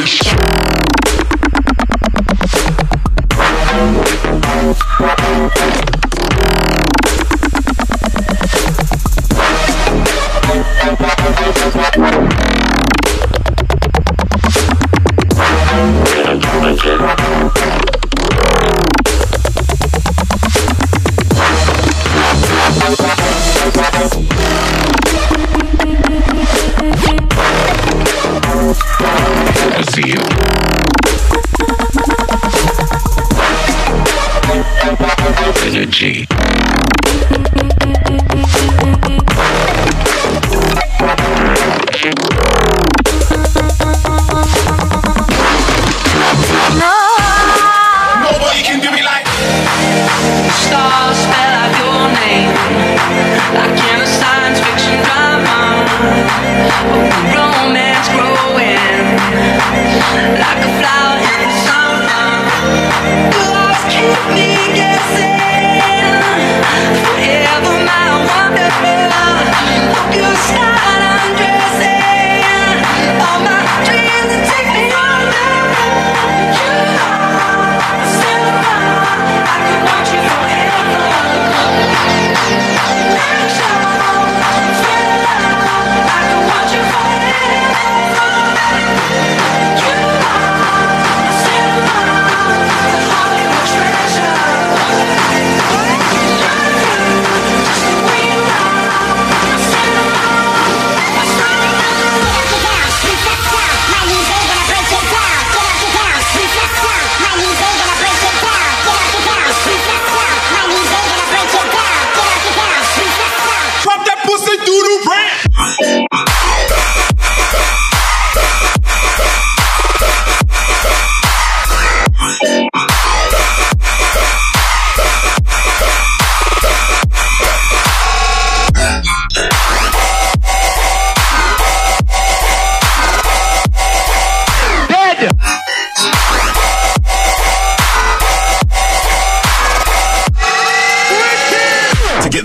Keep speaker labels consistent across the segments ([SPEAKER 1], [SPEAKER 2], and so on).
[SPEAKER 1] sensation. Energy. Nobody can do me like
[SPEAKER 2] Stars spell out your name like in a science fiction drama.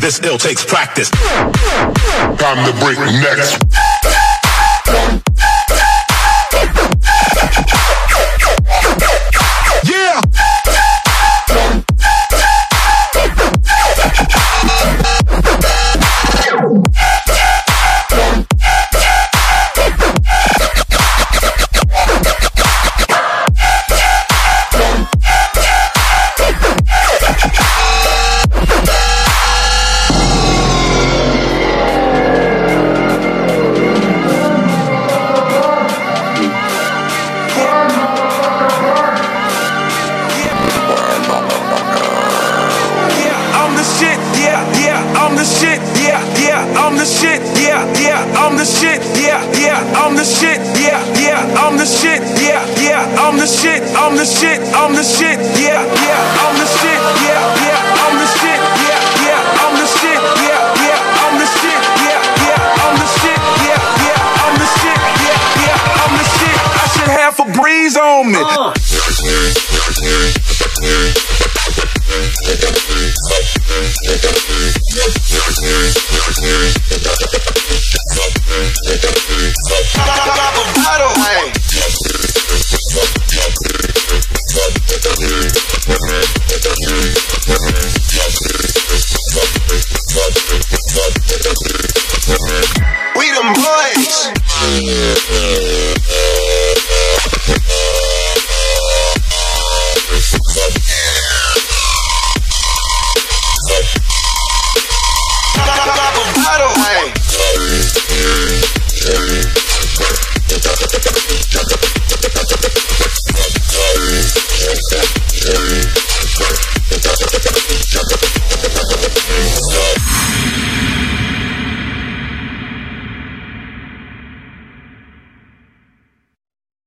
[SPEAKER 3] This ill takes practice.
[SPEAKER 1] Time to break necks.
[SPEAKER 4] I'm the shit. Yeah, yeah, I'm the shit. Yeah, yeah, I'm the shit. Yeah, yeah, I'm the shit. Yeah, yeah, I'm the shit. Yeah, yeah, I'm the shit. I'm the shit. I'm the shit. Yeah, yeah, I'm the shit. Yeah, yeah, I'm the shit. Yeah, yeah, I'm the shit. Yeah, yeah, I'm the shit. Yeah, yeah, I'm the shit. Yeah, yeah, I'm the shit. Yeah, yeah, I'm the shit. I should have a breeze on me.
[SPEAKER 5] We them puddle, ayy. Hey.